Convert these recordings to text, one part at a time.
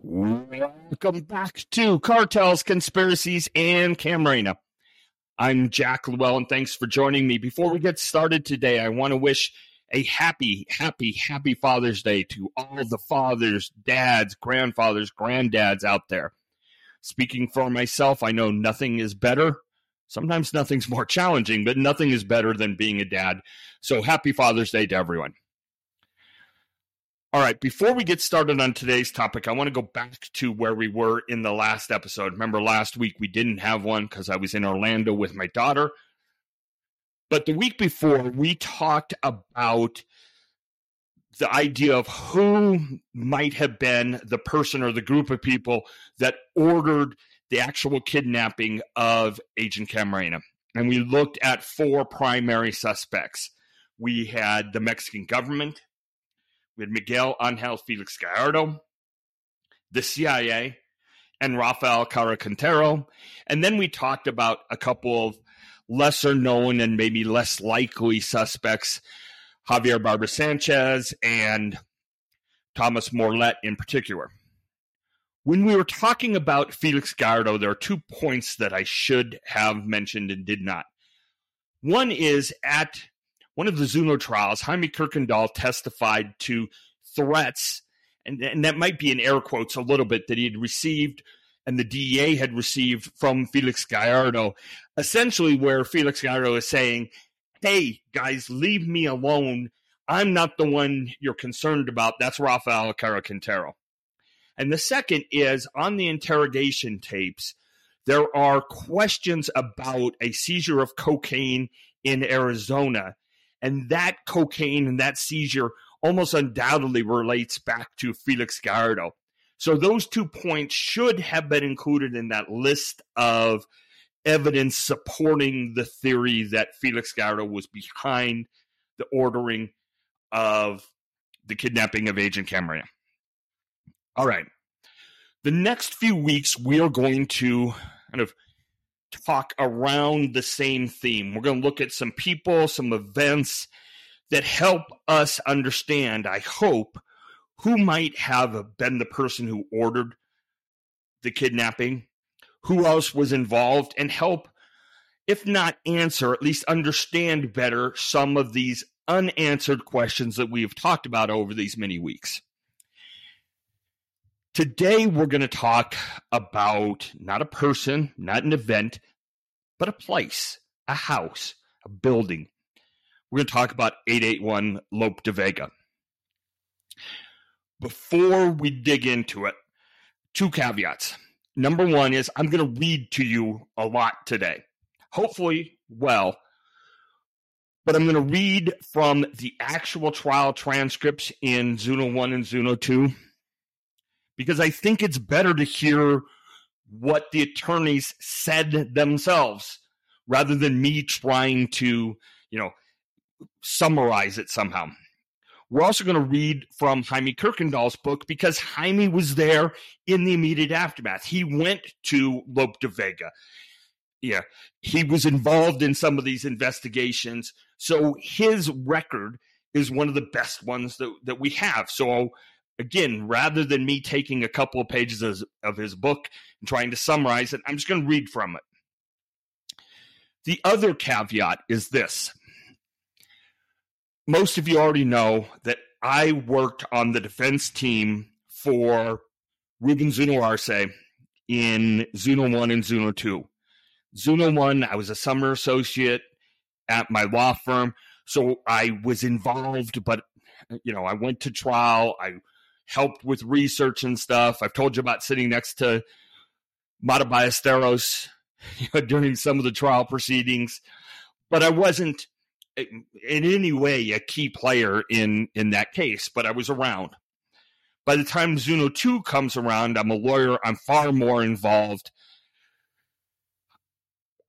Welcome back to Cartels, Conspiracies, and Camarena. I'm Jack Llewellyn. Thanks for joining me. Before we get started today, I want to wish a happy, happy, happy Father's Day to all the fathers, dads, grandfathers, granddads out there. Speaking for myself, I know nothing is better. Sometimes nothing's more challenging, but nothing is better than being a dad. So happy Father's Day to everyone. All right, before we get started on today's topic, I want to go back to where we were in the last episode. Remember, last week we didn't have one because I was in Orlando with my daughter. But the week before, we talked about the idea of who might have been the person or the group of people that ordered the actual kidnapping of Agent Camarena. And we looked at four primary suspects. We had the Mexican government, with Miguel Angel Felix Gallardo, the CIA, and Rafael Caro And then we talked about a couple of lesser known and maybe less likely suspects, Javier Barber Sanchez and Thomas Morlet in particular. When we were talking about Felix Gallardo, there are two points that I should have mentioned and did not. One is at one of the Zuno trials, Jaime Kuykendall testified to threats, and, and that might be in air quotes a little bit, that he had received and the DEA had received from Felix Gallardo, essentially where Felix Gallardo is saying, hey, guys, leave me alone. I'm not the one you're concerned about. That's Rafael Quintero. And the second is on the interrogation tapes, there are questions about a seizure of cocaine in Arizona and that cocaine and that seizure almost undoubtedly relates back to Felix Gallardo. So those two points should have been included in that list of evidence supporting the theory that Felix Gallardo was behind the ordering of the kidnapping of Agent Camarena. All right. The next few weeks, we are going to kind of talk around the same theme. We're going to look at some people, some events that help us understand, I hope, who might have been the person who ordered the kidnapping, who else was involved, and help, if not answer, at least understand better some of these unanswered questions that we have talked about over these many weeks. Today, we're going to talk about not a person, not an event, but a place, a house, a building. We're going to talk about 881 Lope de Vega. Before we dig into it, two caveats. Number one is I'm going to read to you a lot today, hopefully, well, but I'm going to read from the actual trial transcripts in Zuno 1 and Zuno 2 because I think it's better to hear what the attorneys said themselves rather than me trying to, you know, summarize it somehow. We're also going to read from Jaime Kuykendall's book because Jaime was there in the immediate aftermath. He went to Lope de Vega. Yeah, he was involved in some of these investigations. So his record is one of the best ones that, that we have. So again, rather than me taking a couple of pages of, of his book and trying to summarize it, I'm just going to read from it. The other caveat is this. Most of you already know that I worked on the defense team for Ruben Zuno Arce in Zuno 1 and Zuno 2. Zuno 1, I was a summer associate at my law firm. So I was involved, but you know, I went to trial. I helped with research and stuff. I've told you about sitting next to Mata Ballesteros you know, during some of the trial proceedings, but I wasn't in any way a key player in in that case. But I was around. By the time Zuno two comes around, I'm a lawyer. I'm far more involved.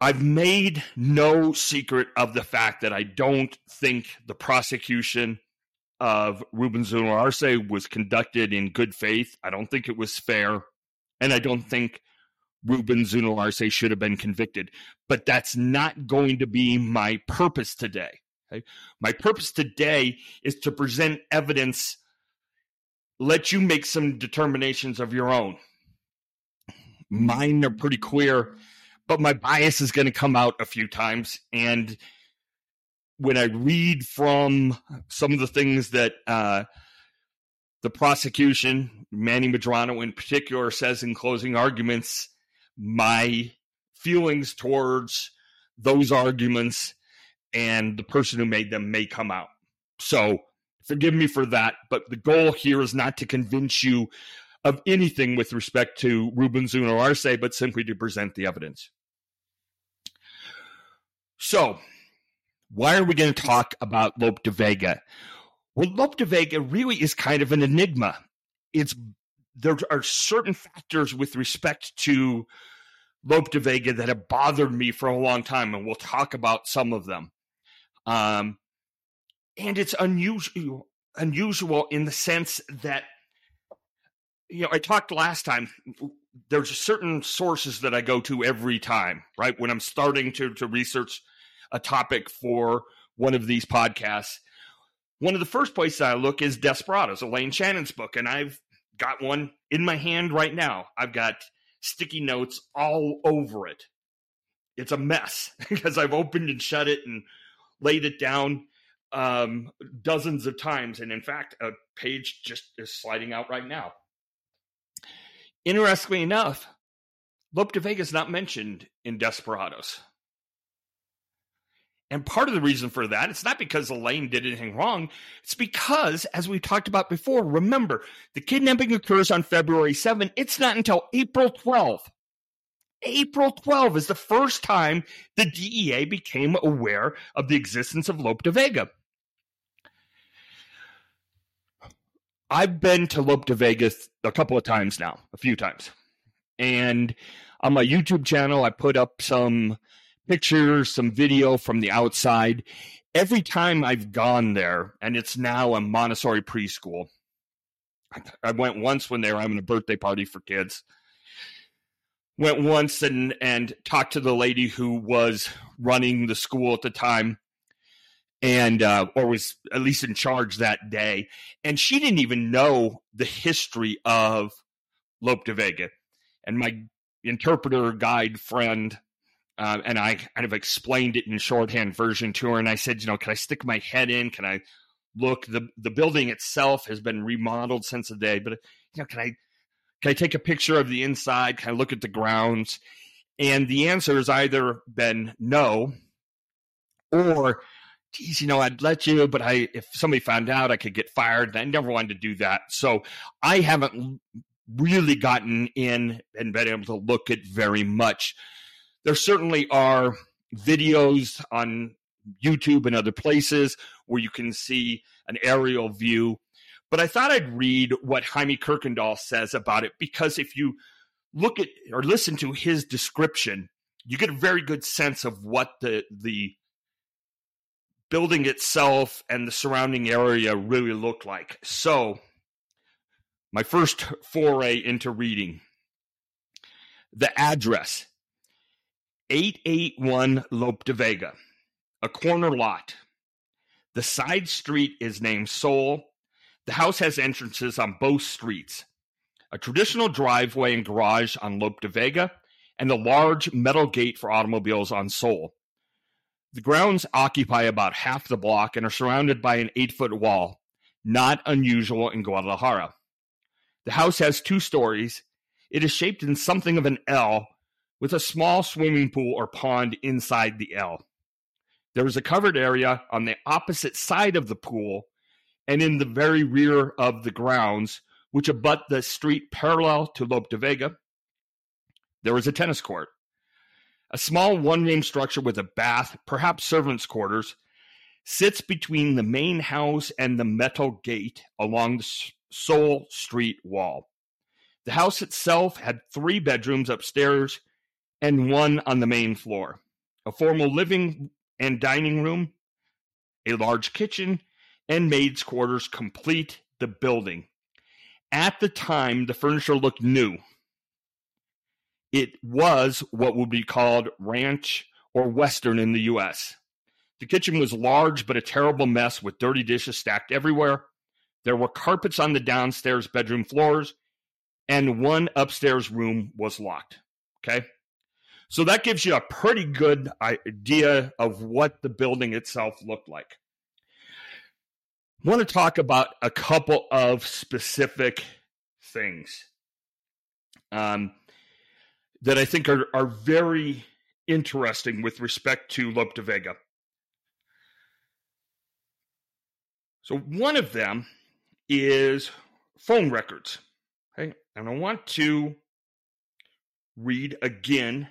I've made no secret of the fact that I don't think the prosecution of Ruben Zuno Arce was conducted in good faith. I don't think it was fair. And I don't think Ruben Zuno Arce should have been convicted. But that's not going to be my purpose today. Okay? My purpose today is to present evidence let you make some determinations of your own. Mine are pretty clear, but my bias is going to come out a few times. And when I read from some of the things that uh, the prosecution, Manny Medrano in particular, says in closing arguments, my feelings towards those arguments and the person who made them may come out. So forgive me for that, but the goal here is not to convince you of anything with respect to Ruben Arce, but simply to present the evidence. So, why are we going to talk about Lope de Vega? Well, Lope de Vega really is kind of an enigma. It's there are certain factors with respect to Lope de Vega that have bothered me for a long time, and we'll talk about some of them. Um, and it's unusual, unusual in the sense that you know I talked last time. There's certain sources that I go to every time, right? When I'm starting to to research a topic for one of these podcasts, one of the first places I look is Desperados, Elaine Shannon's book, and I've got one in my hand right now. I've got sticky notes all over it. It's a mess because I've opened and shut it and laid it down um, dozens of times. And in fact, a page just is sliding out right now. Interestingly enough, Lope de Vega is not mentioned in Desperados. And part of the reason for that, it's not because Elaine did anything wrong. It's because, as we talked about before, remember, the kidnapping occurs on February 7. It's not until April 12th. April 12th is the first time the DEA became aware of the existence of Lope de Vega. I've been to Lope de Vega a couple of times now, a few times. And on my YouTube channel, I put up some pictures, some video from the outside. Every time I've gone there, and it's now a Montessori preschool. I went once when they were having a birthday party for kids. Went once and and talked to the lady who was running the school at the time, and uh, or was at least in charge that day. And she didn't even know the history of Lope de Vega. And my interpreter guide friend uh, and I kind of explained it in shorthand version to her. And I said, you know, can I stick my head in? Can I look? the The building itself has been remodeled since the day, but you know, can I can I take a picture of the inside? Can I look at the grounds? And the answer has either been no, or geez, you know, I'd let you, but I if somebody found out, I could get fired. And I never wanted to do that, so I haven't really gotten in and been able to look at very much there certainly are videos on YouTube and other places where you can see an aerial view. But I thought I'd read what Jaime Kuykendall says about it because if you look at or listen to his description, you get a very good sense of what the the building itself and the surrounding area really look like. So, my first foray into reading the address 881 Lope de Vega, a corner lot. The side street is named Sol. The house has entrances on both streets, a traditional driveway and garage on Lope de Vega, and a large metal gate for automobiles on Sol. The grounds occupy about half the block and are surrounded by an eight foot wall, not unusual in Guadalajara. The house has two stories. It is shaped in something of an L with a small swimming pool or pond inside the L. There was a covered area on the opposite side of the pool and in the very rear of the grounds, which abut the street parallel to Lope de Vega. There was a tennis court. A small one room structure with a bath, perhaps servants' quarters, sits between the main house and the metal gate along the Sol Street wall. The house itself had three bedrooms upstairs and one on the main floor. A formal living and dining room, a large kitchen, and maids' quarters complete the building. At the time, the furniture looked new. It was what would be called ranch or western in the U.S. The kitchen was large but a terrible mess with dirty dishes stacked everywhere. There were carpets on the downstairs bedroom floors, and one upstairs room was locked. Okay. So that gives you a pretty good idea of what the building itself looked like. I want to talk about a couple of specific things um, that I think are, are very interesting with respect to Lope de Vega. So, one of them is phone records. Okay. And I want to read again,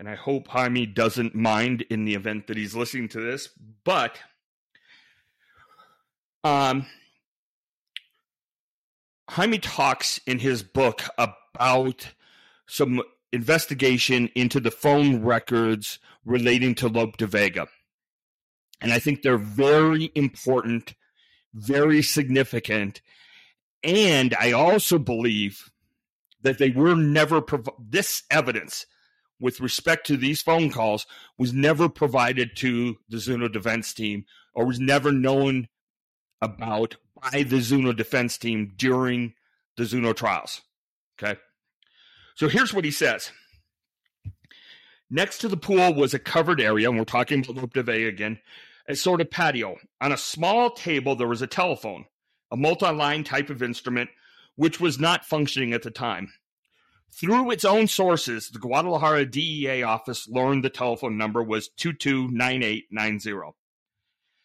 and I hope Jaime doesn't mind in the event that he's listening to this, but um, Jaime talks in his book about some investigation into the phone records relating to Lope de Vega. And I think they're very important, very significant. And I also believe that they were never, this evidence with respect to these phone calls was never provided to the Zuno defense team or was never known about by the Zuno defense team during the Zuno trials. Okay. So here's what he says. Next to the pool was a covered area, and we're talking about Lope de Vega again, a sort of patio. On a small table, there was a telephone, a multi line type of instrument, which was not functioning at the time. Through its own sources, the Guadalajara DEA office learned the telephone number was 229890.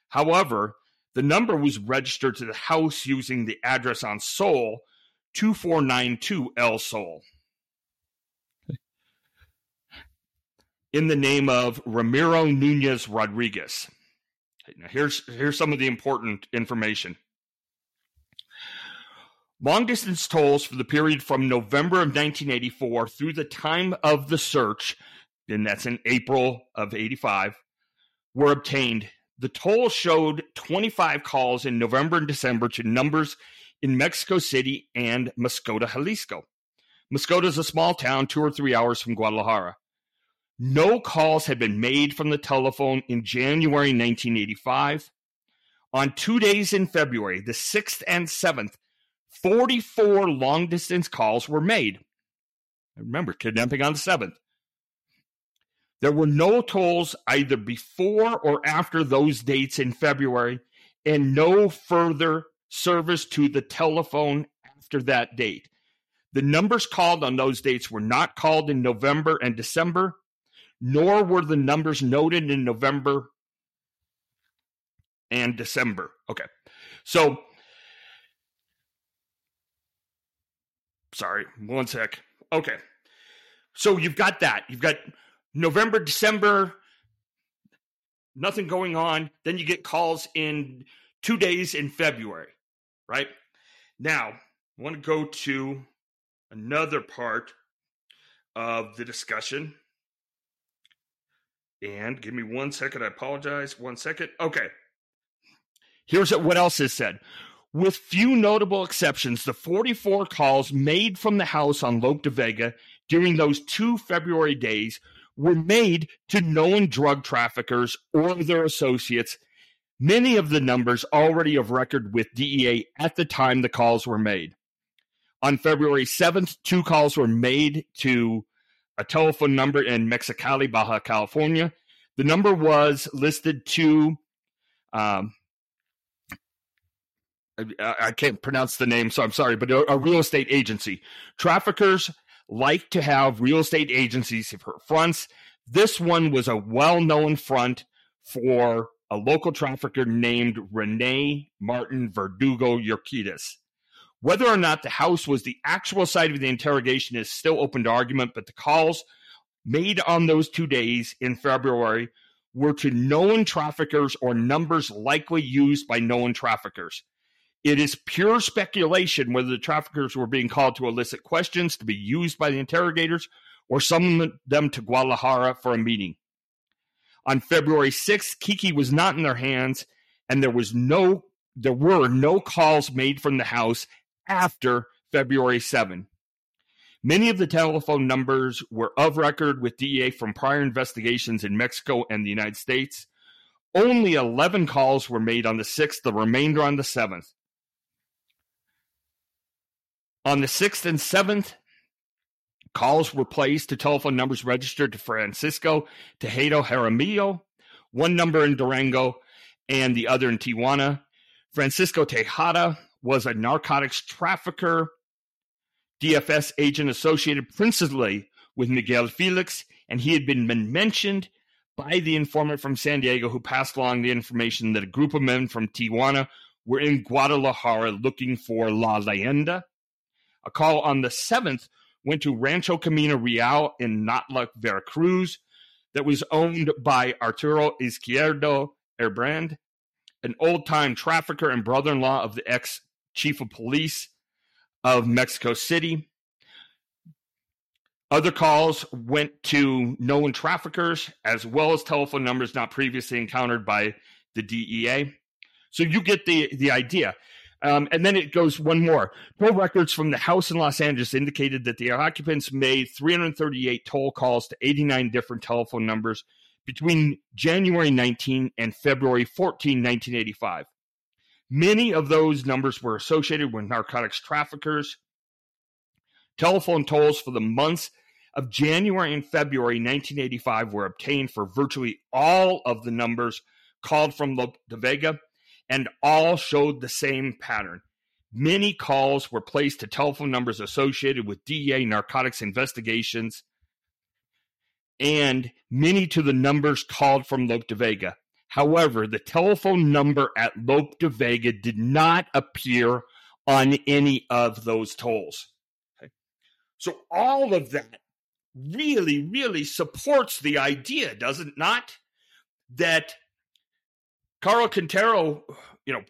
However, the number was registered to the house using the address on Sol, 2492 El Sol. In the name of Ramiro Nunez Rodriguez. Now here's here's some of the important information. Long distance tolls for the period from November of 1984 through the time of the search, and that's in April of 85, were obtained the toll showed 25 calls in November and December to numbers in Mexico City and Mascota, Jalisco. Mascota is a small town two or three hours from Guadalajara. No calls had been made from the telephone in January 1985. On two days in February, the 6th and 7th, 44 long distance calls were made. I Remember, kidnapping on the 7th. There were no tolls either before or after those dates in February, and no further service to the telephone after that date. The numbers called on those dates were not called in November and December, nor were the numbers noted in November and December. Okay. So, sorry, one sec. Okay. So you've got that. You've got November, December, nothing going on. Then you get calls in two days in February, right? Now, I want to go to another part of the discussion. And give me one second. I apologize. One second. Okay. Here's what else is said. With few notable exceptions, the 44 calls made from the house on Lope de Vega during those two February days were made to known drug traffickers or their associates. Many of the numbers already of record with DEA at the time the calls were made. On February 7th, two calls were made to a telephone number in Mexicali, Baja California. The number was listed to, um, I, I can't pronounce the name, so I'm sorry, but a, a real estate agency. Traffickers like to have real estate agencies for fronts. This one was a well known front for a local trafficker named Rene Martin Verdugo Urquidez. Whether or not the house was the actual site of the interrogation is still open to argument, but the calls made on those two days in February were to known traffickers or numbers likely used by known traffickers. It is pure speculation whether the traffickers were being called to elicit questions to be used by the interrogators or summon them to Guadalajara for a meeting. On February 6th, Kiki was not in their hands, and there was no there were no calls made from the house after February 7. Many of the telephone numbers were of record with DEA from prior investigations in Mexico and the United States. Only 11 calls were made on the 6th, the remainder on the 7th. On the 6th and 7th, calls were placed to telephone numbers registered to Francisco Tejeda Jaramillo, one number in Durango and the other in Tijuana. Francisco Tejada was a narcotics trafficker, DFS agent associated principally with Miguel Felix, and he had been mentioned by the informant from San Diego who passed along the information that a group of men from Tijuana were in Guadalajara looking for La Leyenda. A call on the 7th went to Rancho Camino Real in Nautla, Veracruz, that was owned by Arturo Izquierdo Herbrand, an old time trafficker and brother in law of the ex chief of police of Mexico City. Other calls went to known traffickers as well as telephone numbers not previously encountered by the DEA. So you get the, the idea. Um, and then it goes one more. Toll records from the house in Los Angeles indicated that the occupants made 338 toll calls to 89 different telephone numbers between January 19 and February 14, 1985. Many of those numbers were associated with narcotics traffickers. Telephone tolls for the months of January and February 1985 were obtained for virtually all of the numbers called from La Vega and all showed the same pattern. Many calls were placed to telephone numbers associated with DEA narcotics investigations, and many to the numbers called from Lope de Vega. However, the telephone number at Lope de Vega did not appear on any of those tolls. Okay. So all of that really, really supports the idea, does it not? That Caro Quintero, you know,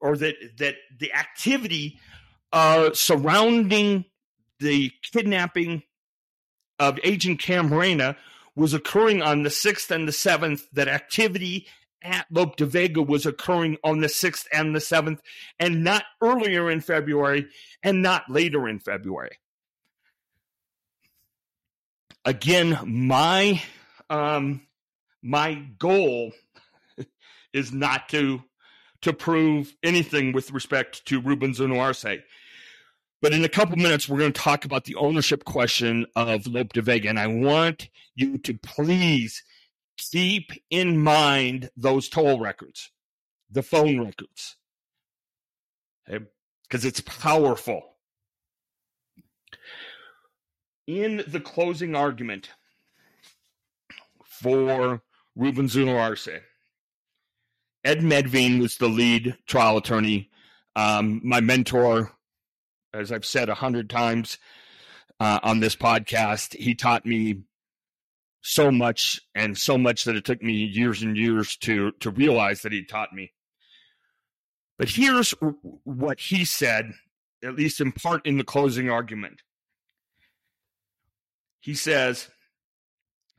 or that that the activity uh, surrounding the kidnapping of Agent Camarena was occurring on the 6th and the 7th, that activity at Lope de Vega was occurring on the 6th and the 7th, and not earlier in February and not later in February. Again, my um, my goal is not to to prove anything with respect to Ruben Zuno But in a couple minutes, we're going to talk about the ownership question of Lope de Vega. And I want you to please keep in mind those toll records, the phone records, because okay? it's powerful. In the closing argument for Ruben Zuno Arce, Ed Medvene was the lead trial attorney. Um, my mentor, as I've said a hundred times uh, on this podcast, he taught me so much, and so much that it took me years and years to to realize that he taught me. But here's what he said, at least in part in the closing argument. He says,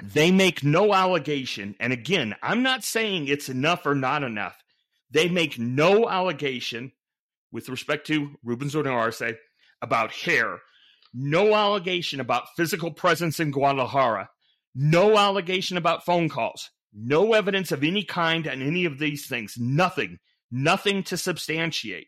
they make no allegation. And again, I'm not saying it's enough or not enough. They make no allegation with respect to Ruben Zuno Arce about hair, no allegation about physical presence in Guadalajara, no allegation about phone calls, no evidence of any kind on any of these things, nothing, nothing to substantiate.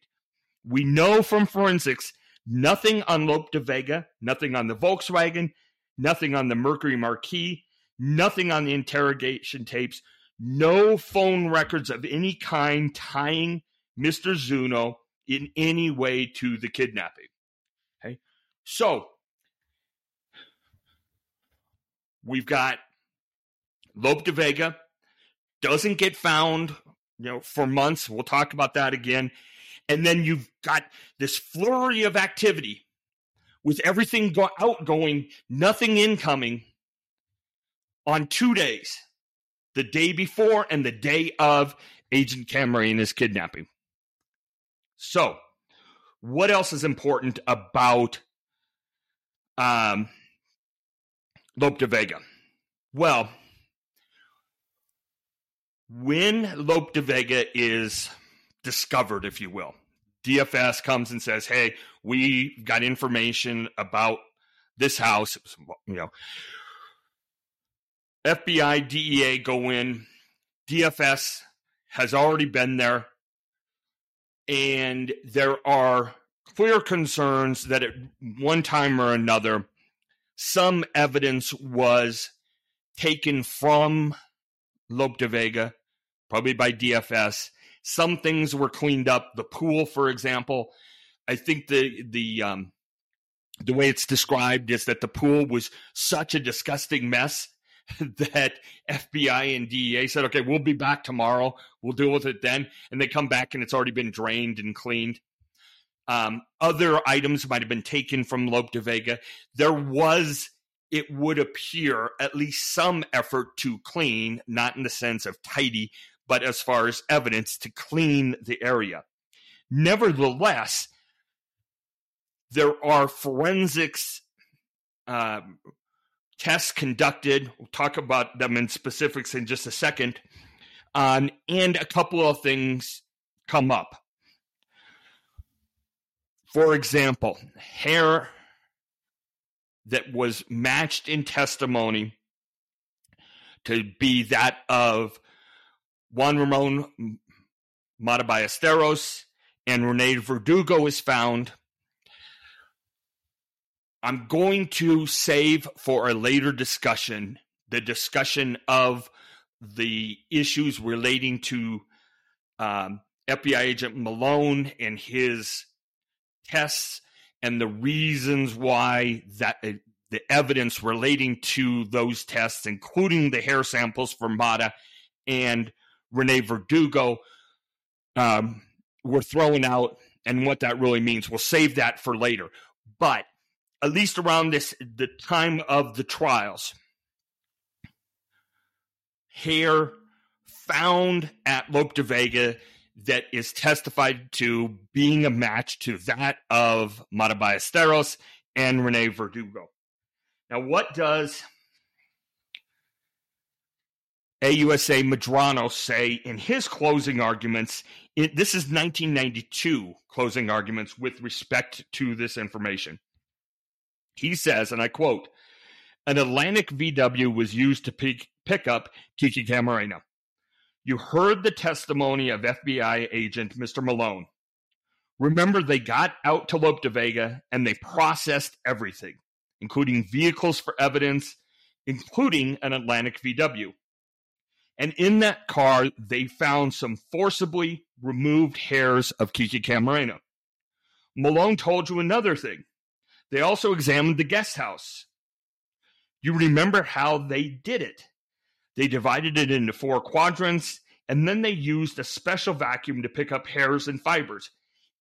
We know from forensics nothing on Lope de Vega, nothing on the Volkswagen, nothing on the Mercury Marquis, nothing on the interrogation tapes, no phone records of any kind tying Mr. Zuno in any way to the kidnapping. Okay. So we've got Lope de Vega doesn't get found, you know, for months. We'll talk about that again. And then you've got this flurry of activity with everything go- outgoing, nothing incoming on two days the day before and the day of Agent Camarena's kidnapping. So, what else is important about um, Lope de Vega? Well, when Lope de Vega is discovered, if you will, DFS comes and says, "Hey, we got information about this house. You know, FBI, DEA go in. DFS has already been there. And there are clear concerns that at one time or another, some evidence was taken from Lope de Vega, probably by DFS. Some things were cleaned up. The pool, for example, I think the the um, the way it's described is that the pool was such a disgusting mess that FBI and DEA said, okay, we'll be back tomorrow. We'll deal with it then. And they come back and it's already been drained and cleaned. Um, other items might have been taken from Lope de Vega. There was, it would appear, at least some effort to clean, not in the sense of tidy, but as far as evidence to clean the area. Nevertheless, there are forensics um, tests conducted. We'll talk about them in specifics in just a second. Um, and a couple of things come up. For example, hair that was matched in testimony to be that of Juan Ramon Mata Ballesteros and Rene Verdugo is found I'm going to save for a later discussion the discussion of the issues relating to um, FBI agent Malone and his tests and the reasons why that uh, the evidence relating to those tests, including the hair samples from Mata and Rene Verdugo, um, were thrown out and what that really means. We'll save that for later. But at least around this the time of the trials hair found at Lope de Vega that is testified to being a match to that of Mata Ballesteros and Rene Verdugo. Now, what does AUSA Medrano say in his closing arguments? It, this is 1992 closing arguments with respect to this information. He says, and I quote, an Atlantic VW was used to pick, pick up Kiki Camarena. You heard the testimony of FBI agent Mr. Malone. Remember, they got out to Lope de Vega and they processed everything, including vehicles for evidence, including an Atlantic VW. And in that car, they found some forcibly removed hairs of Kiki Camarena. Malone told you another thing. They also examined the guest house. You remember how they did it. They divided it into four quadrants, and then they used a special vacuum to pick up hairs and fibers.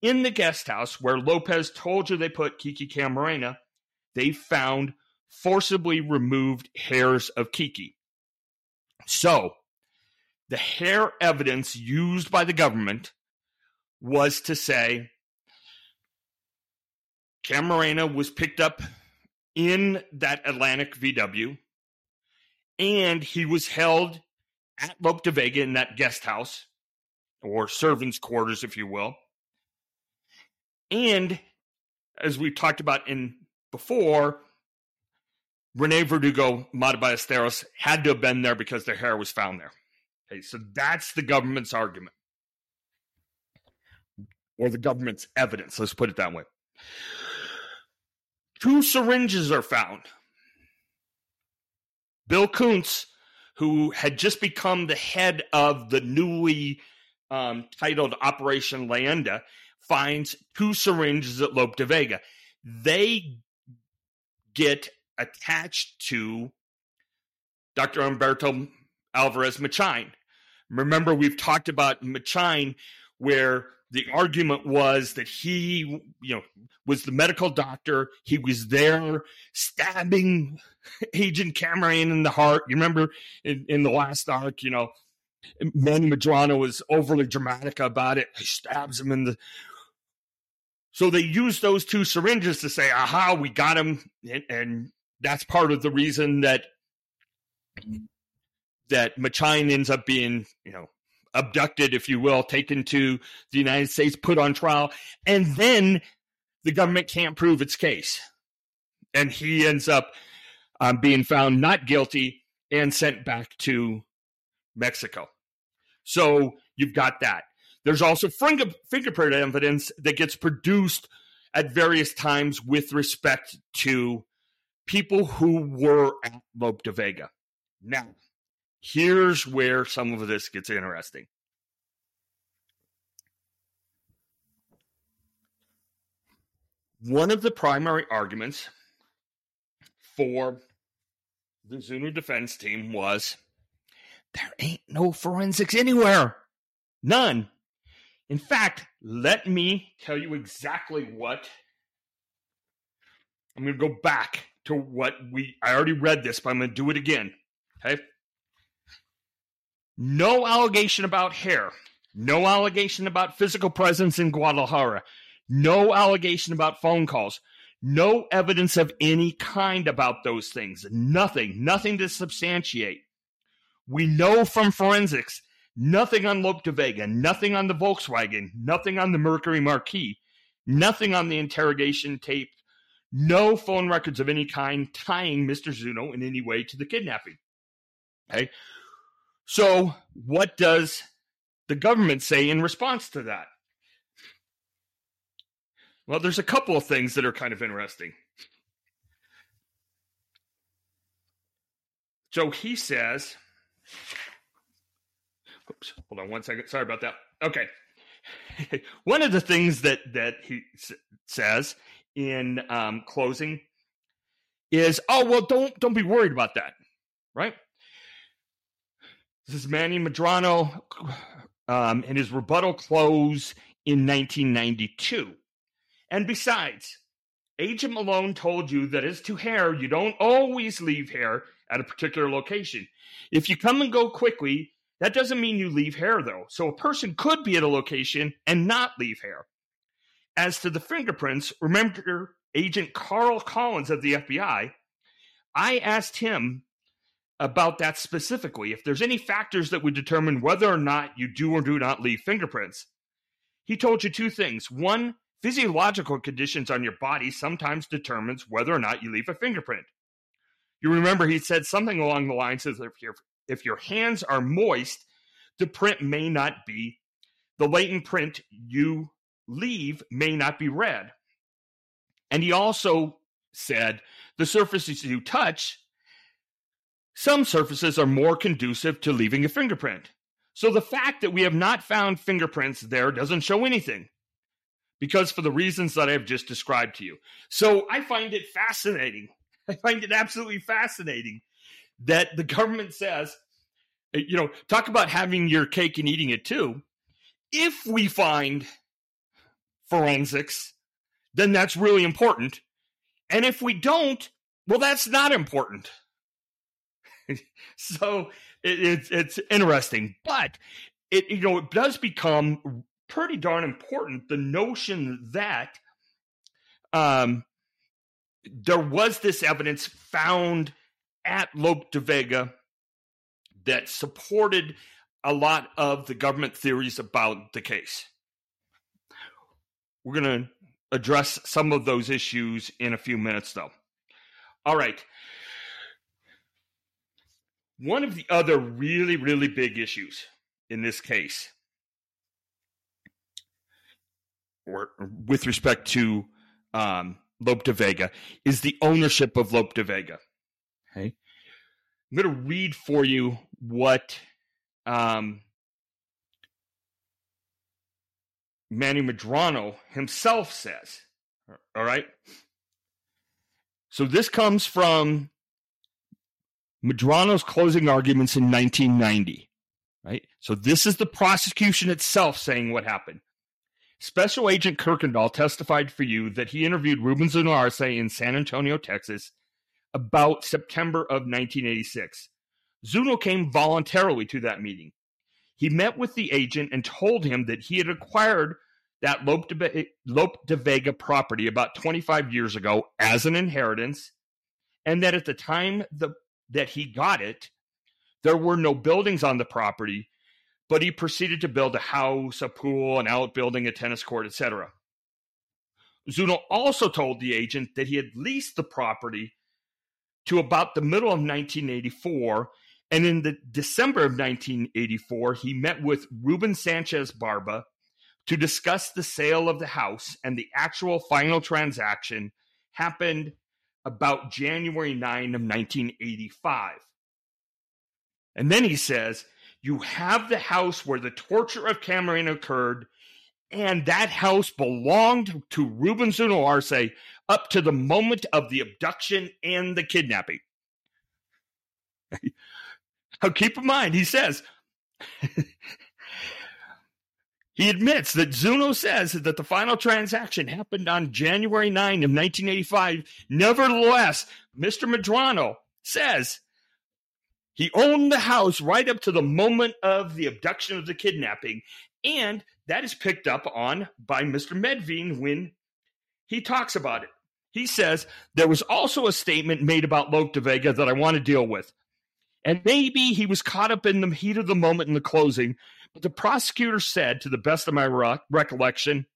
In the guest house where Lopez told you they put Kiki Camarena, they found forcibly removed hairs of Kiki. So, the hair evidence used by the government was to say Camarena was picked up in that Atlantic VW, and he was held at Lope de Vega in that guest house or servants' quarters, if you will. And as we talked about in before, Rene Verdugo, Mata Ballesteros had to have been there because their hair was found there. Okay, so that's the government's argument. Or the government's evidence, let's put it that way. Two syringes are found. Bill Coonce, who had just become the head of the newly um, titled Operation Leyenda, finds two syringes at Lope de Vega. They get attached to Dr. Humberto Alvarez Machain. Remember, we've talked about Machain, where the argument was that he, you know, was the medical doctor. He was there stabbing Agent Camarena in the heart. You remember in, in the last arc, you know, Manny Medrano was overly dramatic about it. He stabs him in the. So they used those two syringes to say, aha, we got him. And, and that's part of the reason that that Machain ends up being, you know, abducted, if you will, taken to the United States, put on trial, and then the government can't prove its case. And he ends up um, being found not guilty and sent back to Mexico. So you've got that. There's also finger, fingerprint evidence that gets produced at various times with respect to people who were at Lope de Vega. Now, here's where some of this gets interesting. One of the primary arguments for the Zuno defense team was there ain't no forensics anywhere. None. In fact, let me tell you exactly what. I'm going to go back to what we. I already read this, but I'm going to do it again. Okay. No allegation about hair. No allegation about physical presence in Guadalajara. No allegation about phone calls. No evidence of any kind about those things. Nothing. Nothing to substantiate. We know from forensics nothing on Lope de Vega, nothing on the Volkswagen, nothing on the Mercury Marquis, nothing on the interrogation tape, no phone records of any kind tying Mr. Zuno in any way to the kidnapping. Okay. So, what does the government say in response to that? Well, there's a couple of things that are kind of interesting. So he says, oops, hold on one second. Sorry about that. Okay. one of the things that, that he s- says in um, closing is, oh, well, don't, don't be worried about that. Right. This is Manny Medrano um, and his rebuttal close in 1992. And besides, Agent Malone told you that as to hair, you don't always leave hair at a particular location. If you come and go quickly, that doesn't mean you leave hair, though. So a person could be at a location and not leave hair. As to the fingerprints, remember Agent Carl Collins of the FBI? I asked him about that specifically. If there's any factors that would determine whether or not you do or do not leave fingerprints, he told you two things. One, physiological conditions on your body sometimes determines whether or not you leave a fingerprint. You remember he said something along the lines of if your if your hands are moist, the print may not be the latent print you leave may not be red. And he also said the surfaces you touch some surfaces are more conducive to leaving a fingerprint. So the fact that we have not found fingerprints there doesn't show anything because for the reasons that I've just described to you. So I find it fascinating. I find it absolutely fascinating that the government says, eh, you know, talk about having your cake and eating it too. If we find forensics, then that's really important. And if we don't, well, that's not important. so it, it's it's interesting, but it you know it does become pretty darn important. The notion that um, there was this evidence found at Lope de Vega that supported a lot of the government theories about the case. We're going to address some of those issues in a few minutes, though. All right. One of the other really, really big issues in this case, or with respect to um, Lope de Vega, is the ownership of Lope de Vega. Okay. I'm going to read for you what um, Manny Medrano himself says. All right. So this comes from Medrano's closing arguments in 1990. Right. So this is the prosecution itself saying what happened. Special Agent Kuykendall testified for you that he interviewed Ruben Zuno Arce in San Antonio, Texas, about September of 1986. Zuno came voluntarily to that meeting. He met with the agent and told him that he had acquired that Lope de, Lope de Vega property about 25 years ago as an inheritance, and that at the time the, that he got it, there were no buildings on the property, but he proceeded to build a house, a pool, an outbuilding, a tennis court, etc. Zuno also told the agent that he had leased the property to about the middle of 1984. And in the December of 1984, he met with Ruben Sanchez Barba, to discuss the sale of the house and the actual final transaction happened about January 9 of 1985. And then he says, You have the house where the torture of Camarena occurred, and that house belonged to Ruben Zuno Arce up to the moment of the abduction and the kidnapping. now, keep in mind, he says, he admits that Zuno says that the final transaction happened on January 9 of 1985. Nevertheless, Mr. Medrano says he owned the house right up to the moment of the abduction of the kidnapping. And that is picked up on by Mr. Medvene when he talks about it. He says there was also a statement made about Lope de Vega that I want to deal with. And maybe he was caught up in the heat of the moment in the closing, the prosecutor said, to the best of my re- recollection,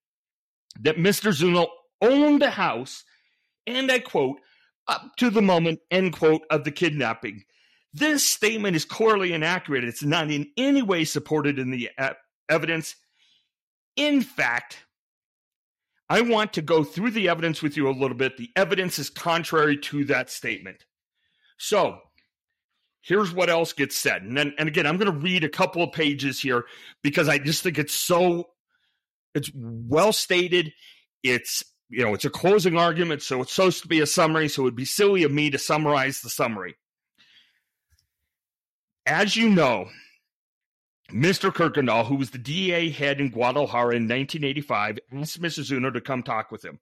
that Mr. Zuno owned the house, and I quote, up to the moment, end quote, of the kidnapping. This statement is clearly inaccurate. It's not in any way supported in the uh, evidence. In fact, I want to go through the evidence with you a little bit. The evidence is contrary to that statement. So, here's what else gets said. And then, and again, I'm going to read a couple of pages here because I just think it's so, it's well stated. It's, you know, it's a closing argument. So it's supposed to be a summary. So it would be silly of me to summarize the summary. As you know, Mr. Kuykendall, who was the DEA head in Guadalajara in 1985, asked Mrs. Zuno to come talk with him.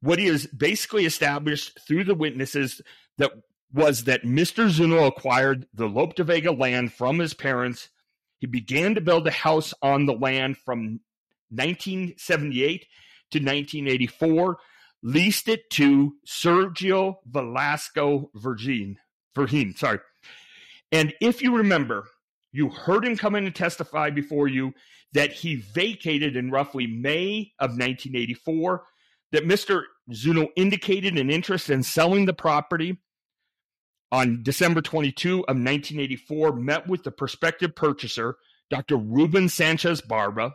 What he has basically established through the witnesses that was that Mr. Zuno acquired the Lope de Vega land from his parents. He began to build a house on the land from 1978 to 1984, leased it to Sergio Velasco Virgin. Virgin, sorry. And if you remember, you heard him come in and testify before you that he vacated in roughly May of 1984, that Mr. Zuno indicated an interest in selling the property on December 22 of 1984, met with the prospective purchaser, Dr. Ruben Sanchez Barba,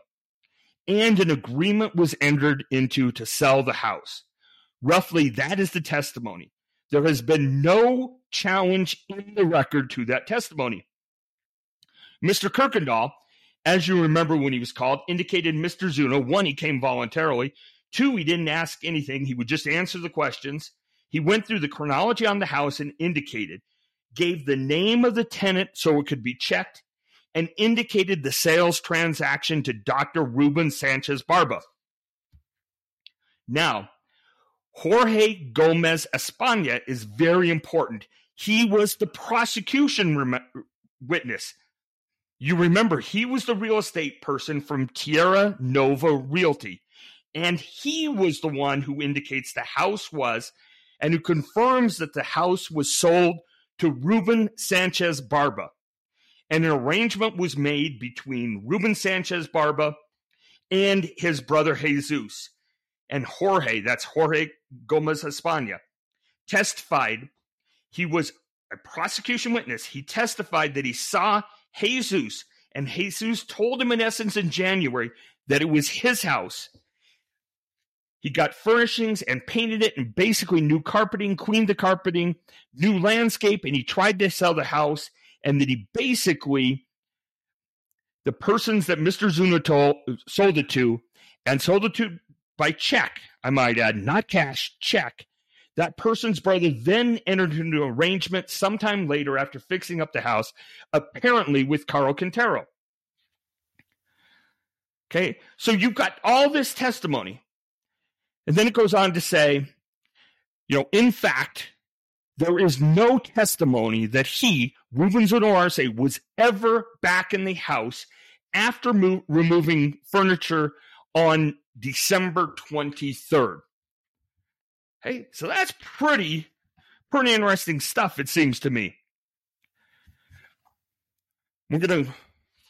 and an agreement was entered into to sell the house. Roughly, that is the testimony. There has been no challenge in the record to that testimony. Mr. Kuykendall, as you remember when he was called, indicated Mr. Zuno, one, he came voluntarily, two, he didn't ask anything, he would just answer the questions. He went through the chronology on the house and indicated, gave the name of the tenant so it could be checked, and indicated the sales transaction to Dr. Ruben Sanchez Barba. Now, Jorge Gomez Espana is very important. He was the prosecution rem- witness. You remember, he was the real estate person from Tierra Nova Realty. And he was the one who indicates the house was and who confirms that the house was sold to Ruben Sanchez Barba. And an arrangement was made between Ruben Sanchez Barba and his brother Jesus and Jorge, that's Jorge Gomez Espana, testified he was a prosecution witness. He testified that he saw Jesus, and Jesus told him, in essence, in January that it was his house. He got furnishings and painted it and basically new carpeting, cleaned the carpeting, new landscape, and he tried to sell the house. And that he basically, the persons that Mr. Zuno told, sold it to, and sold it to by check, I might add, not cash, check. That person's brother then entered into an arrangement sometime later after fixing up the house, apparently with Caro Quintero. Okay, so you've got all this testimony. And then it goes on to say, you know, in fact, there is no testimony that he, Ruben Zuno Arce, was ever back in the house after mo- removing furniture on December 23rd. Hey, so that's pretty, pretty interesting stuff, it seems to me. We're going to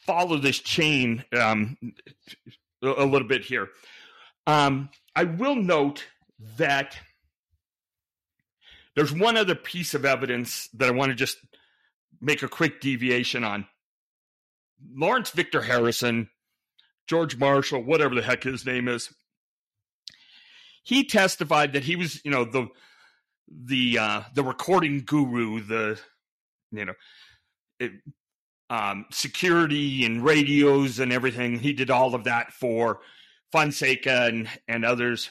follow this chain um, a little bit here. Um, I will note that there's one other piece of evidence that I want to just make a quick deviation on. Lawrence Victor Harrison George Marshall, whatever the heck his name is. He testified that he was, you know, the the uh, the recording guru, the you know, it, um, security and radios and everything. He did all of that for Fonseca and and others.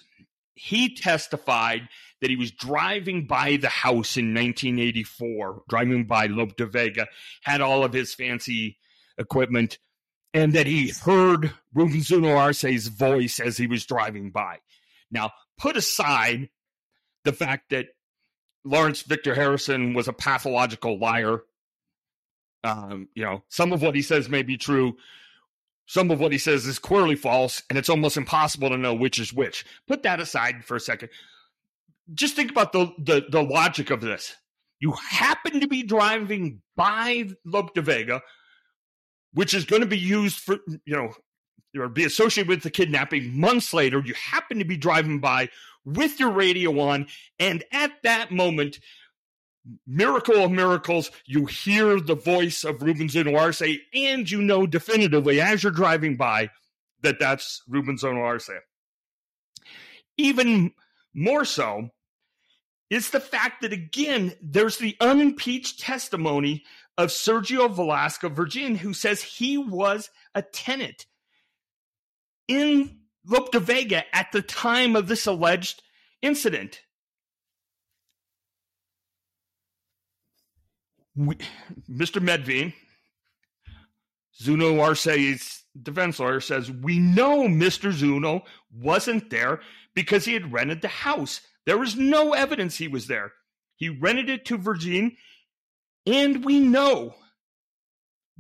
He testified that he was driving by the house in 1984, driving by Lope de Vega, had all of his fancy equipment, and that he heard Ruben Zuno Arce's voice as he was driving by. Now, put aside the fact that Lawrence Victor Harrison was a pathological liar. Um, you know, some of what he says may be true. Some of what he says is clearly false, and it's almost impossible to know which is which. Put that aside for a second just think about the, the, the logic of this. You happen to be driving by Lope de Vega, which is going to be used for, you know, or be associated with the kidnapping months later. You happen to be driving by with your radio on, and at that moment, miracle of miracles, you hear the voice of Ruben Arce, and you know definitively as you're driving by that that's Ruben Zuno Arce. Even more so, is the fact that, again, there's the unimpeached testimony of Sergio Velasco Virgin, who says he was a tenant in Lope de Vega at the time of this alleged incident. We, Mr. Medvene, Zuno Arce's defense lawyer, says we know Mr. Zuno wasn't there because he had rented the house. There was no evidence he was there. He rented it to Virgin, and we know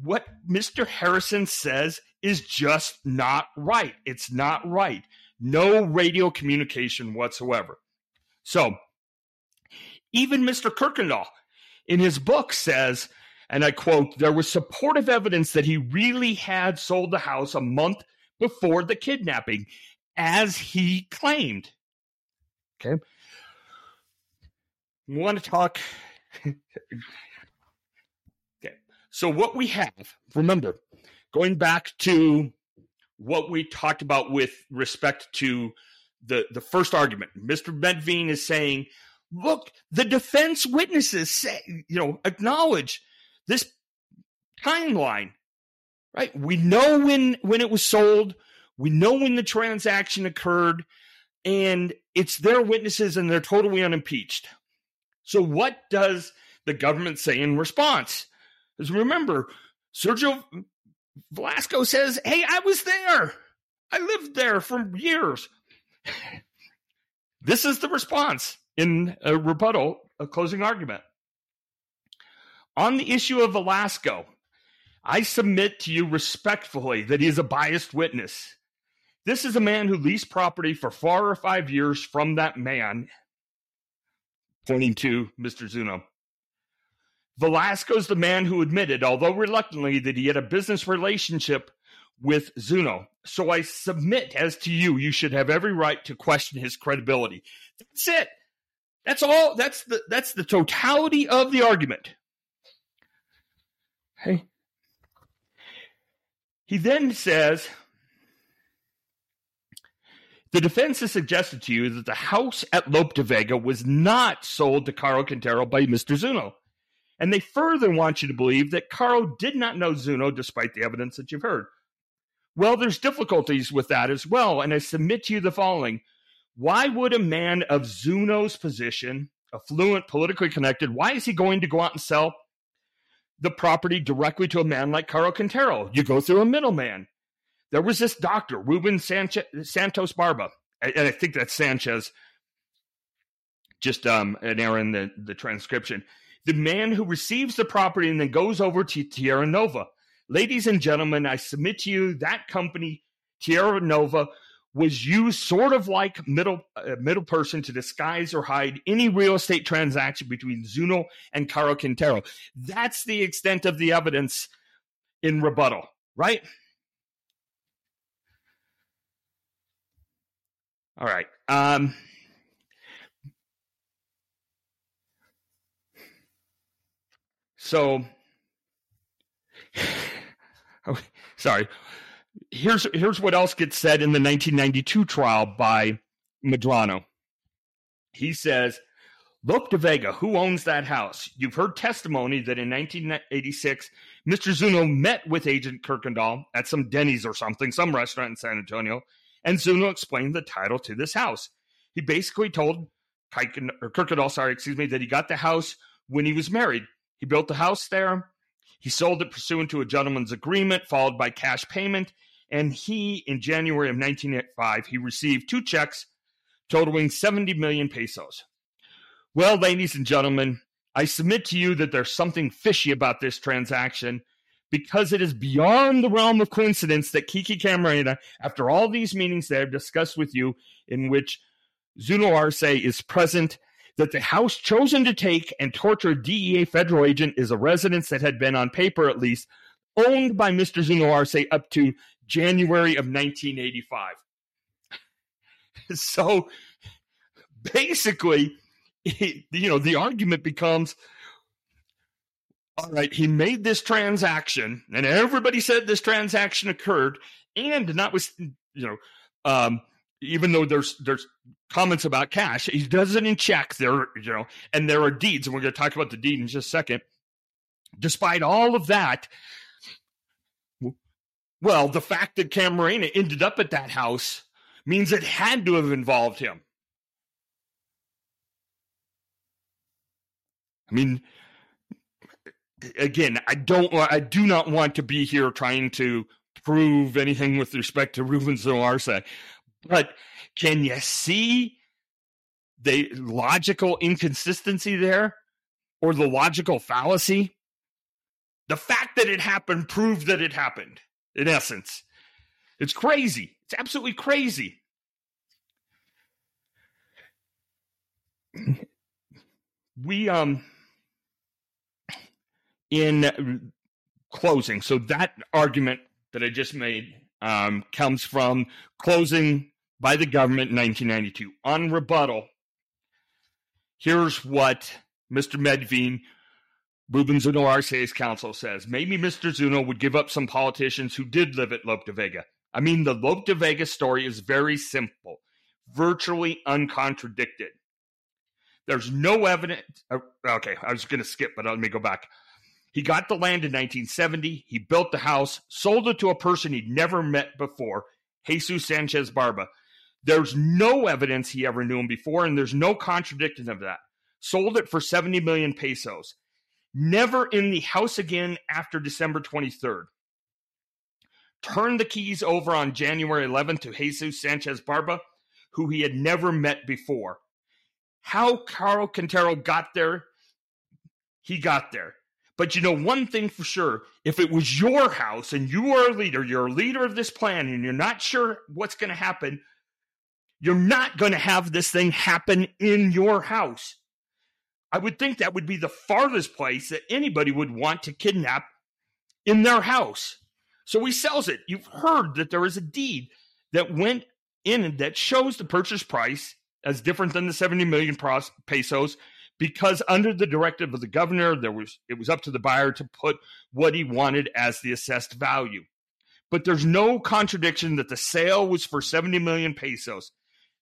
what Mr. Harrison says is just not right. It's not right. No radio communication whatsoever. So, even Mr. Kuykendall in his book says, and I quote, there was supportive evidence that he really had sold the house a month before the kidnapping, as he claimed. Okay. We want to talk. okay. So, what we have, remember, going back to what we talked about with respect to the, the first argument, Mr. Medvene is saying, look, the defense witnesses say, you know, acknowledge this timeline, right? We know when when it was sold, we know when the transaction occurred, and it's their witnesses and they're totally unimpeached. So, what does the government say in response? Because remember, Sergio Velasco says, Hey, I was there. I lived there for years. this is the response in a rebuttal, a closing argument. On the issue of Velasco, I submit to you respectfully that he is a biased witness. This is a man who leased property for four or five years from that man, pointing to Mr. Zuno. Velasco's the man who admitted, although reluctantly, that he had a business relationship with Zuno. So I submit as to you, you should have every right to question his credibility. That's it. That's all. That's the that's the totality of the argument. Hey. He then says the defense has suggested to you that the house at Lope de Vega was not sold to Caro Quintero by Mr. Zuno. And they further want you to believe that Caro did not know Zuno despite the evidence that you've heard. Well, there's difficulties with that as well. And I submit to you the following Why would a man of Zuno's position, affluent, politically connected, why is he going to go out and sell the property directly to a man like Caro Quintero? You go through a middleman. There was this doctor, Ruben Santos Barba, and I think that's Sanchez. Just um, an error in the, the transcription. The man who receives the property and then goes over to Tierra Nova. Ladies and gentlemen, I submit to you that company, Tierra Nova, was used sort of like middle uh, middle person to disguise or hide any real estate transaction between Zuno and Caro Quintero. That's the extent of the evidence in rebuttal, right? All right. Um, so, sorry. Here's here's what else gets said in the 1992 trial by Medrano. He says, Lope de Vega, who owns that house? You've heard testimony that in 1986, Mr. Zuno met with Agent Kuykendall at some Denny's or something, some restaurant in San Antonio, and Zuno explained the title to this house. He basically told Kuykendall, sorry, excuse me, that he got the house when he was married. He built the house there. He sold it pursuant to a gentleman's agreement, followed by cash payment. And he, in January of 1985, he received two checks totaling 70 million pesos. Well, ladies and gentlemen, I submit to you that there's something fishy about this transaction because it is beyond the realm of coincidence that Kiki Camarena, after all these meetings that I've discussed with you, in which Zuno Arce is present, that the house chosen to take and torture DEA federal agent is a residence that had been on paper at least owned by Mr. Zuno Arce up to January of 1985. so basically, you know, the argument becomes all right, he made this transaction, and everybody said this transaction occurred, and not was you know, um, even though there's there's comments about cash, he does it in check. There, you know, and there are deeds, and we're going to talk about the deed in just a second. Despite all of that, well, the fact that Camarena ended up at that house means it had to have involved him. I mean, again, I don't, I do not want to be here trying to prove anything with respect to Ruben Zuno Arce, but can you see the logical inconsistency there or the logical fallacy? The fact that it happened proved that it happened, in essence. It's crazy. It's absolutely crazy. We, um, in closing. So that argument that I just made um, comes from closing by the government in 1992. On rebuttal, here's what Mr. Medvene, Ruben Zuno Arce's counsel says. Maybe Mr. Zuno would give up some politicians who did live at Lope de Vega. I mean, the Lope de Vega story is very simple, virtually uncontradicted. There's no evidence. Uh, okay, I was going to skip, but let me go back. He got the land in 1970. He built the house, sold it to a person he'd never met before, Jesus Sanchez Barba. There's no evidence he ever knew him before, and there's no contradiction of that. Sold it for 70 million pesos. Never in the house again after December 23rd. Turned the keys over on January 11th to Jesus Sanchez Barba, who he had never met before. How Caro Quintero got there, he got there. But you know one thing for sure if it was your house and you are a leader, you're a leader of this plan, and you're not sure what's going to happen, you're not going to have this thing happen in your house. I would think that would be the farthest place that anybody would want to kidnap in their house. So he sells it. You've heard that there is a deed that went in that shows the purchase price as different than the 70 million pesos because under the directive of the governor, there was it was up to the buyer to put what he wanted as the assessed value. But there's no contradiction that the sale was for 70 million pesos.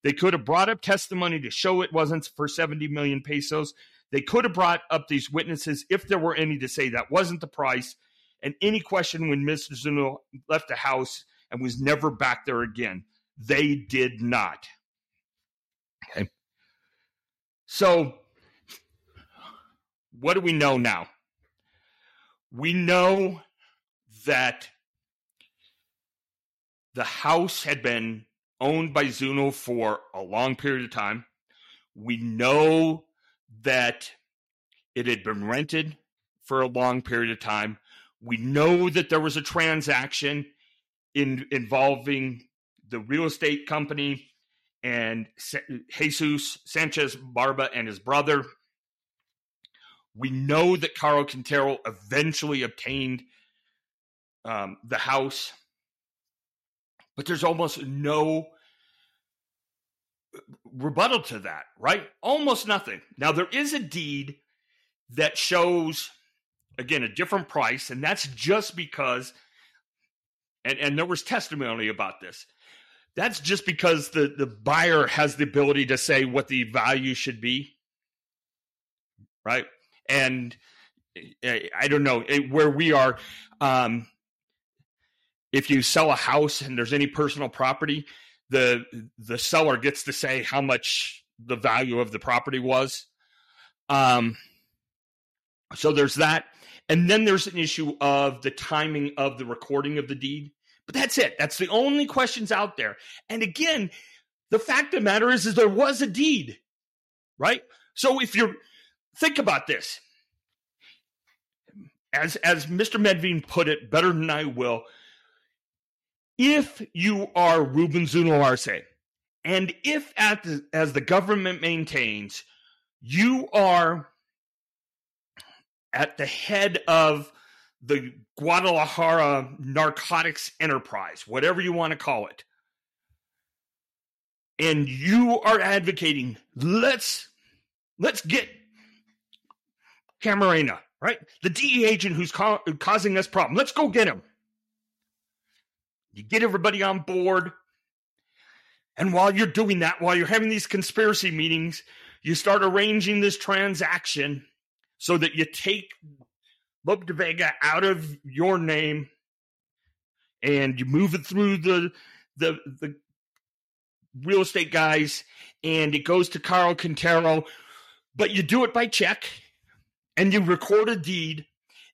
They could have brought up testimony to show it wasn't for 70 million pesos. They could have brought up these witnesses if there were any to say that wasn't the price. And any question when Mr. Zuno left the house and was never back there again. They did not. Okay. So what do we know now? We know that the house had been owned by Zuno for a long period of time. We know that it had been rented for a long period of time. We know that there was a transaction in involving the real estate company and Jesus Sanchez Barba and his brother we know that Caro Quintero eventually obtained um, the house, but there's almost no rebuttal to that, right? Almost nothing. Now, there is a deed that shows, again, a different price, and that's just because and, and there was testimony about this. That's just because the, the buyer has the ability to say what the value should be. Right. And eh, I don't know eh, where we are. Um, if you sell a house and there's any personal property, the the seller gets to say how much the value of the property was. Um, so there's that. And then there's an issue of the timing of the recording of the deed. But that's it. That's the only questions out there. And again, the fact of the matter is, is there was a deed, right? So if you're think about this, as as Mr. Medvene put it better than I will, if you are Ruben Zuno Arce, and if the, as the government maintains, you are at the head of the Guadalajara narcotics enterprise, whatever you want to call it, and you are advocating, let's let's get Camarena, right? The DE agent who's ca- causing this problem. Let's go get him. You get everybody on board. And while you're doing that, while you're having these conspiracy meetings, you start arranging this transaction so that you take Lope de Vega out of your name and you move it through the the the real estate guys and it goes to Caro Quintero, but you do it by check and you record a deed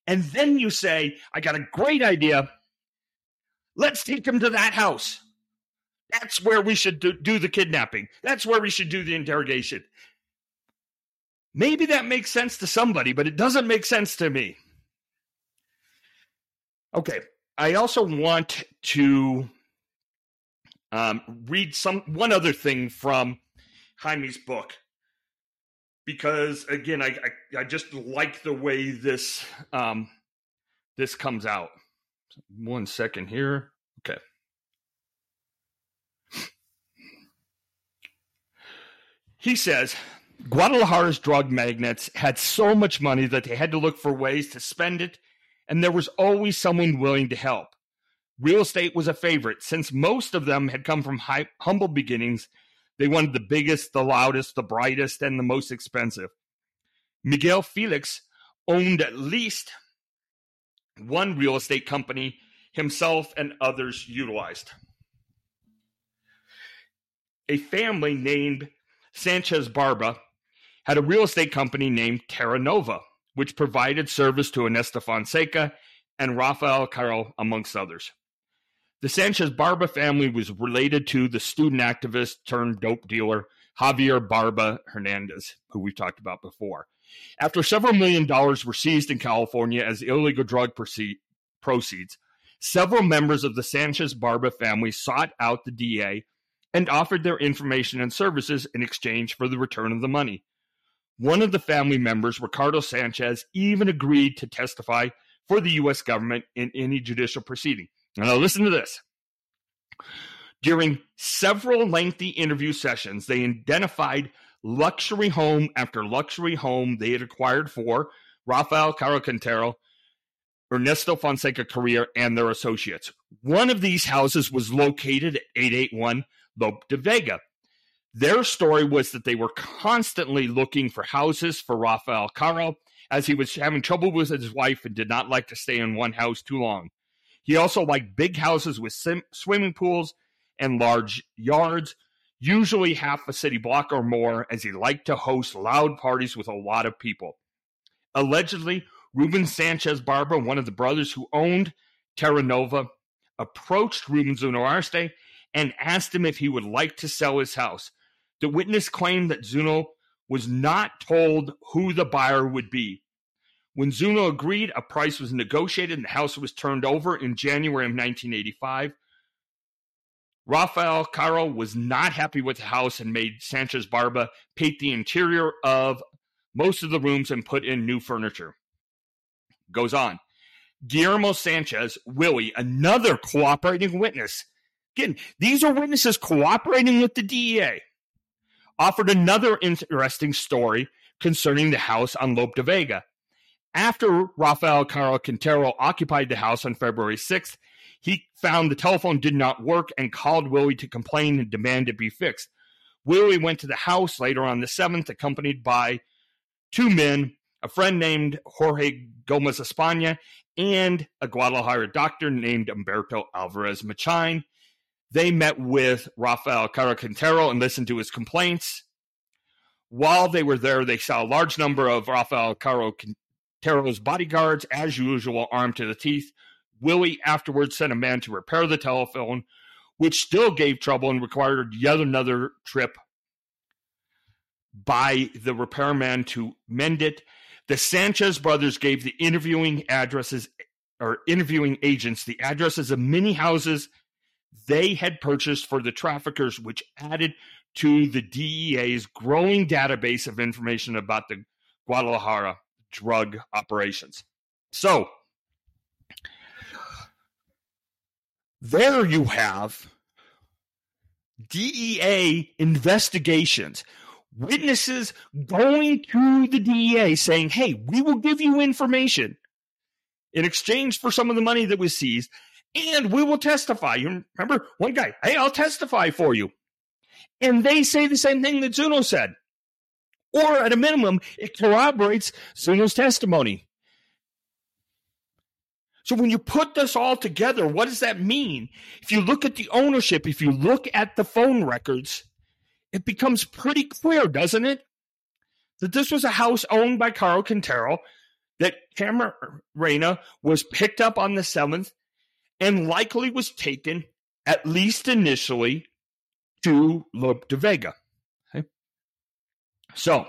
and then you say, I got a great idea. Let's take him to that house. That's where we should do, do the kidnapping. That's where we should do the interrogation. Maybe that makes sense to somebody, but it doesn't make sense to me. Okay. I also want to um, read some one other thing from Jaime's book because again, I, I, I just like the way this um, this comes out. One second here. Okay. He says Guadalajara's drug magnates had so much money that they had to look for ways to spend it and there was always someone willing to help. Real estate was a favorite since most of them had come from high, humble beginnings. They wanted the biggest, the loudest, the brightest, and the most expensive. Miguel Felix owned at least one real estate company himself and others utilized. A family named Sanchez Barba had a real estate company named Terra Nova which provided service to Ernesto Fonseca and Rafael Caro, amongst others. The Sanchez Barba family was related to the student activist turned dope dealer Javier Barba Hernandez, who we've talked about before. After several million dollars were seized in California as illegal drug proceeds, several members of the Sanchez Barba family sought out the DEA and offered their information and services in exchange for the return of the money. One of the family members, Ricardo Sanchez, even agreed to testify for the U.S. government in any judicial proceeding. Now, listen to this. During several lengthy interview sessions, they identified luxury home after luxury home they had acquired for Rafael Caro Quintero, Ernesto Fonseca Carrillo, and their associates. One of these houses was located at 881 Lope de Vega. Their story was that they were constantly looking for houses for Rafael Caro as he was having trouble with his wife and did not like to stay in one house too long. He also liked big houses with sim- swimming pools and large yards, usually half a city block or more, as he liked to host loud parties with a lot of people. Allegedly, Ruben Sanchez Barba, one of the brothers who owned Terra Nova, approached Ruben Zuno and asked him if he would like to sell his house. The witness claimed that Zuno was not told who the buyer would be. When Zuno agreed, a price was negotiated and the house was turned over in January of 1985. Rafael Caro was not happy with the house and made Sanchez Barba paint the interior of most of the rooms and put in new furniture. Goes on. Guillermo Sanchez, Willie, another cooperating witness. Again, these are witnesses cooperating with the DEA offered another interesting story concerning the house on Lope de Vega. After Rafael Caro Quintero occupied the house on February 6th, he found the telephone did not work and called Willie to complain and demand it be fixed. Willie went to the house later on the 7th, accompanied by two men, a friend named Jorge Gomez Espana, and a Guadalajara doctor named Humberto Alvarez Machain. They met with Rafael Caro Quintero and listened to his complaints. While they were there, they saw a large number of Rafael Caro Quintero's bodyguards, as usual, armed to the teeth. Willie afterwards sent a man to repair the telephone, which still gave trouble and required yet another trip by the repairman to mend it. The Sanchez brothers gave the interviewing addresses or interviewing agents the addresses of many houses they had purchased for the traffickers, which added to the DEA's growing database of information about the Guadalajara drug operations. So, there you have DEA investigations, witnesses going to the DEA saying, hey, we will give you information in exchange for some of the money that was seized, and we will testify. You remember one guy, hey, I'll testify for you. And they say the same thing that Zuno said. Or at a minimum, it corroborates Zuno's testimony. So when you put this all together, what does that mean? If you look at the ownership, if you look at the phone records, it becomes pretty clear, doesn't it? That this was a house owned by Caro Quintero, that Camarena was picked up on the 7th and likely was taken, at least initially, to Lope de Vega. Okay? So,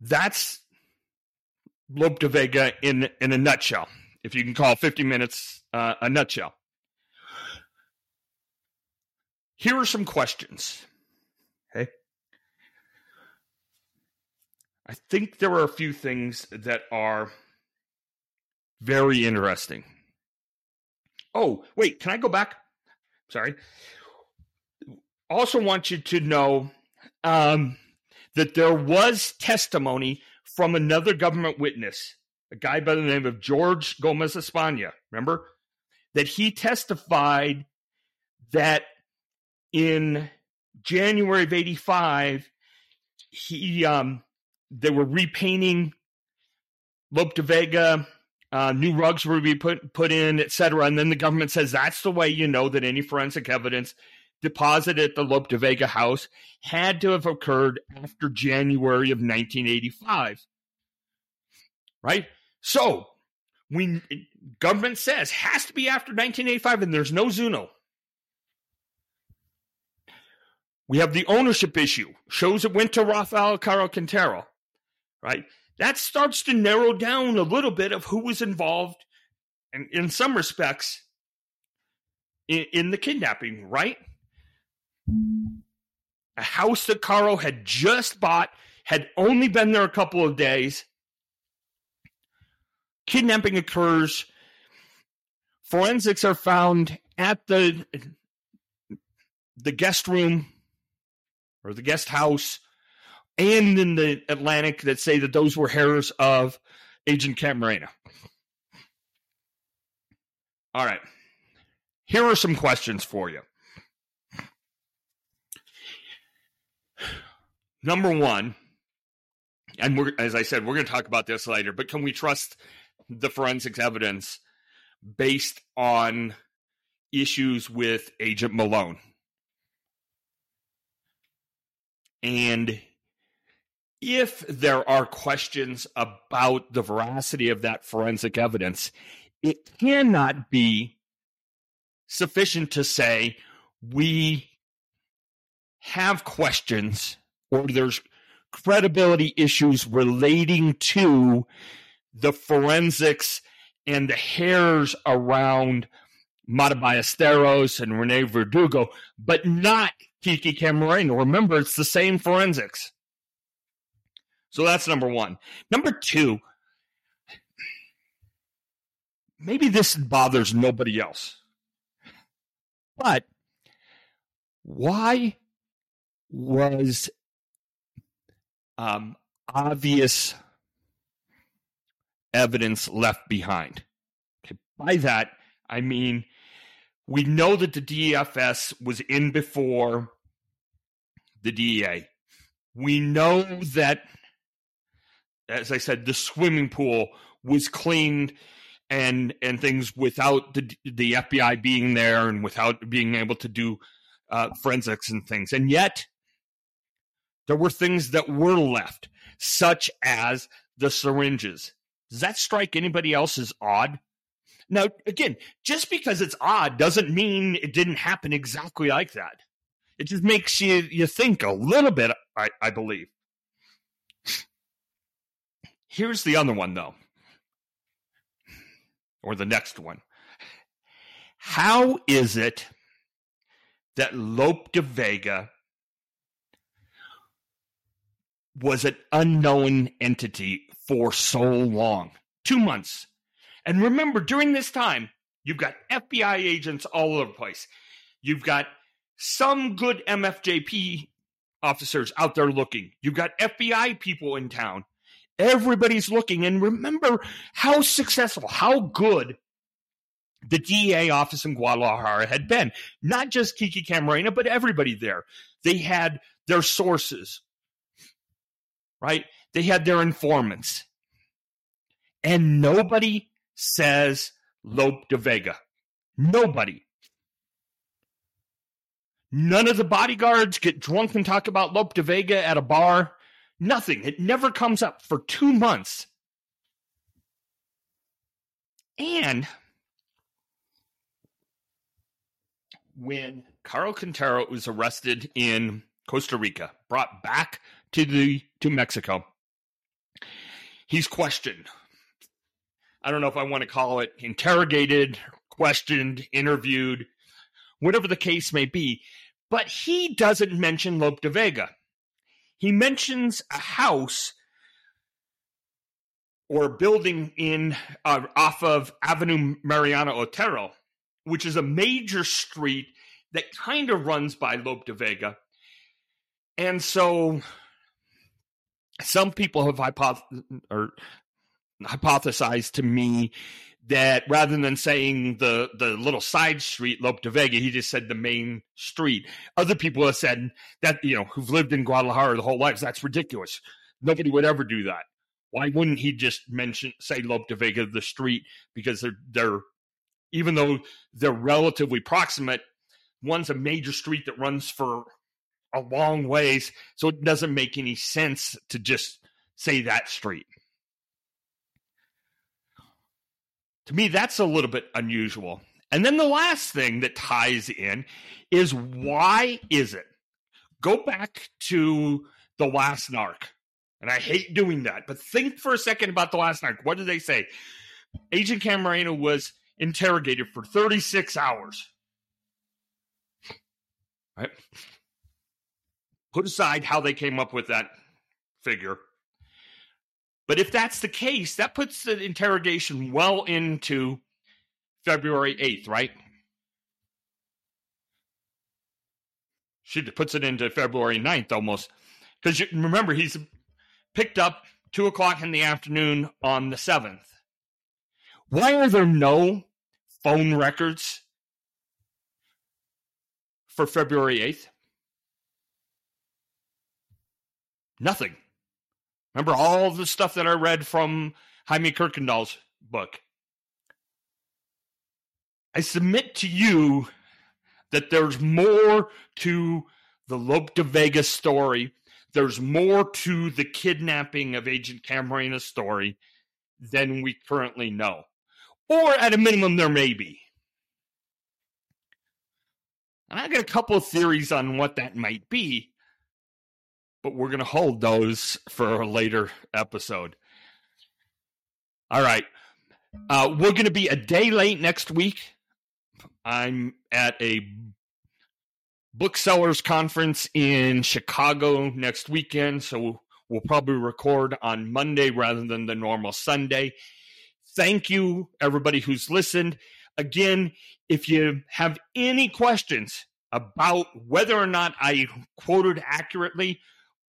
that's Lope de Vega in in a nutshell, if you can call 50 minutes uh, a nutshell. Here are some questions. Okay. I think there are a few things that are very interesting. Oh, wait, can I go back? Sorry. Also, want you to know um, that there was testimony from another government witness, a guy by the name of George Gomez Espana. Remember that he testified that in January of '85, he um, they were repainting Lope de Vega. Uh, new rugs were to be put put in, etc. And then the government says that's the way you know that any forensic evidence deposited at the Lope de Vega house had to have occurred after January of 1985. Right? So, we government says has to be after 1985 and there's no Zuno. We have the ownership issue. Shows it went to Rafael Caro Quintero. Right? That starts to narrow down a little bit of who was involved and in some respects in, in the kidnapping, right? A house that Caro had just bought, had only been there a couple of days. Kidnapping occurs. Forensics are found at the the guest room or the guest house and in the Atlantic that say that those were hairs of Agent Camarena. All right. Here are some questions for you. number one, and as I said, we're going to talk about this later, but can we trust the forensics evidence based on issues with Agent Malone? And if there are questions about the veracity of that forensic evidence, it cannot be sufficient to say we have questions or there's credibility issues relating to the forensics and the hairs around Matta Ballesteros and Rene Verdugo, but not Kiki Camarena. Remember, it's the same forensics. So that's number one. Number two, maybe this bothers nobody else, but why was um, obvious evidence left behind. Okay, By that, I mean, we know that the DFS was in before the DEA. We know that, as I said, the swimming pool was cleaned and and things without the the FBI being there and without being able to do uh, forensics and things. And yet, there were things that were left, such as the syringes. Does that strike anybody else as odd? Now, again, just because it's odd doesn't mean it didn't happen exactly like that. It just makes you you think a little bit, I, I believe. Here's the other one, though, or the next one. How is it that Lope de Vega was an unknown entity for so long? Two months. And remember, during this time, you've got FBI agents all over the place. You've got some good MFJP officers out there looking. You've got FBI people in town. Everybody's looking. And remember how successful, how good the DEA office in Guadalajara had been. Not just Kiki Camarena, but everybody there. They had their sources, right? They had their informants. And nobody says Lope de Vega. Nobody. None of the bodyguards get drunk and talk about Lope de Vega at a bar. Nothing. It never comes up for two months. And when Caro Quintero was arrested in Costa Rica, brought back to the to Mexico, he's questioned. I don't know if I want to call it interrogated, questioned, interviewed, whatever the case may be. But he doesn't mention Lope de Vega. He mentions a house or building in uh, off of Avenue Mariano Otero, which is a major street that kind of runs by Lope de Vega. And so some people have hypoth- or hypothesized to me that rather than saying the the little side street Lope de Vega, he just said the main street. Other people have said that you know who've lived in Guadalajara the whole lives that's ridiculous. Nobody would ever do that. Why wouldn't he just mention say Lope de Vega the street because they're they're even though they're relatively proximate, one's a major street that runs for a long ways, so it doesn't make any sense to just say that street. To me, that's a little bit unusual. And then the last thing that ties in is why is it? Go back to the last narc. And I hate doing that, but think for a second about the last narc. What did they say? Agent Camarena was interrogated for 36 hours. Right? Put aside how they came up with that figure. But if that's the case, that puts the interrogation well into February 8th, right? She puts it into February 9th almost. Because remember, he's picked up 2 o'clock in the afternoon on the 7th. Why are there no phone records for February 8th? Nothing. Remember all the stuff that I read from Jaime Kuykendall's book. I submit to you that there's more to the Lope de Vega story. There's more to the kidnapping of Agent Camarena's story than we currently know. Or at a minimum, there may be. And I got a couple of theories on what that might be but we're going to hold those for a later episode. All right. Uh, we're going to be a day late next week. I'm at a booksellers conference in Chicago next weekend, so we'll probably record on Monday rather than the normal Sunday. Thank you, everybody who's listened. Again, if you have any questions about whether or not I quoted accurately,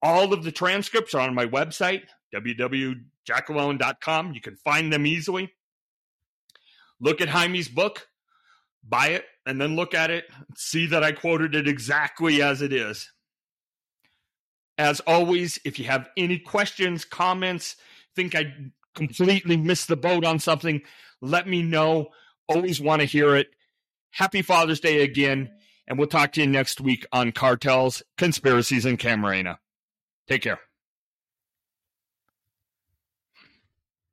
all of the transcripts are on my website, www.jackalone.com. You can find them easily. look at Jaime's book, buy it, and then look at it, see that I quoted it exactly as it is. As always, if you have any questions, comments, think I completely missed the boat on something, let me know. Always want to hear it. Happy Father's Day again, and we'll talk to you next week on cartels, conspiracies, and Camarena. Take care.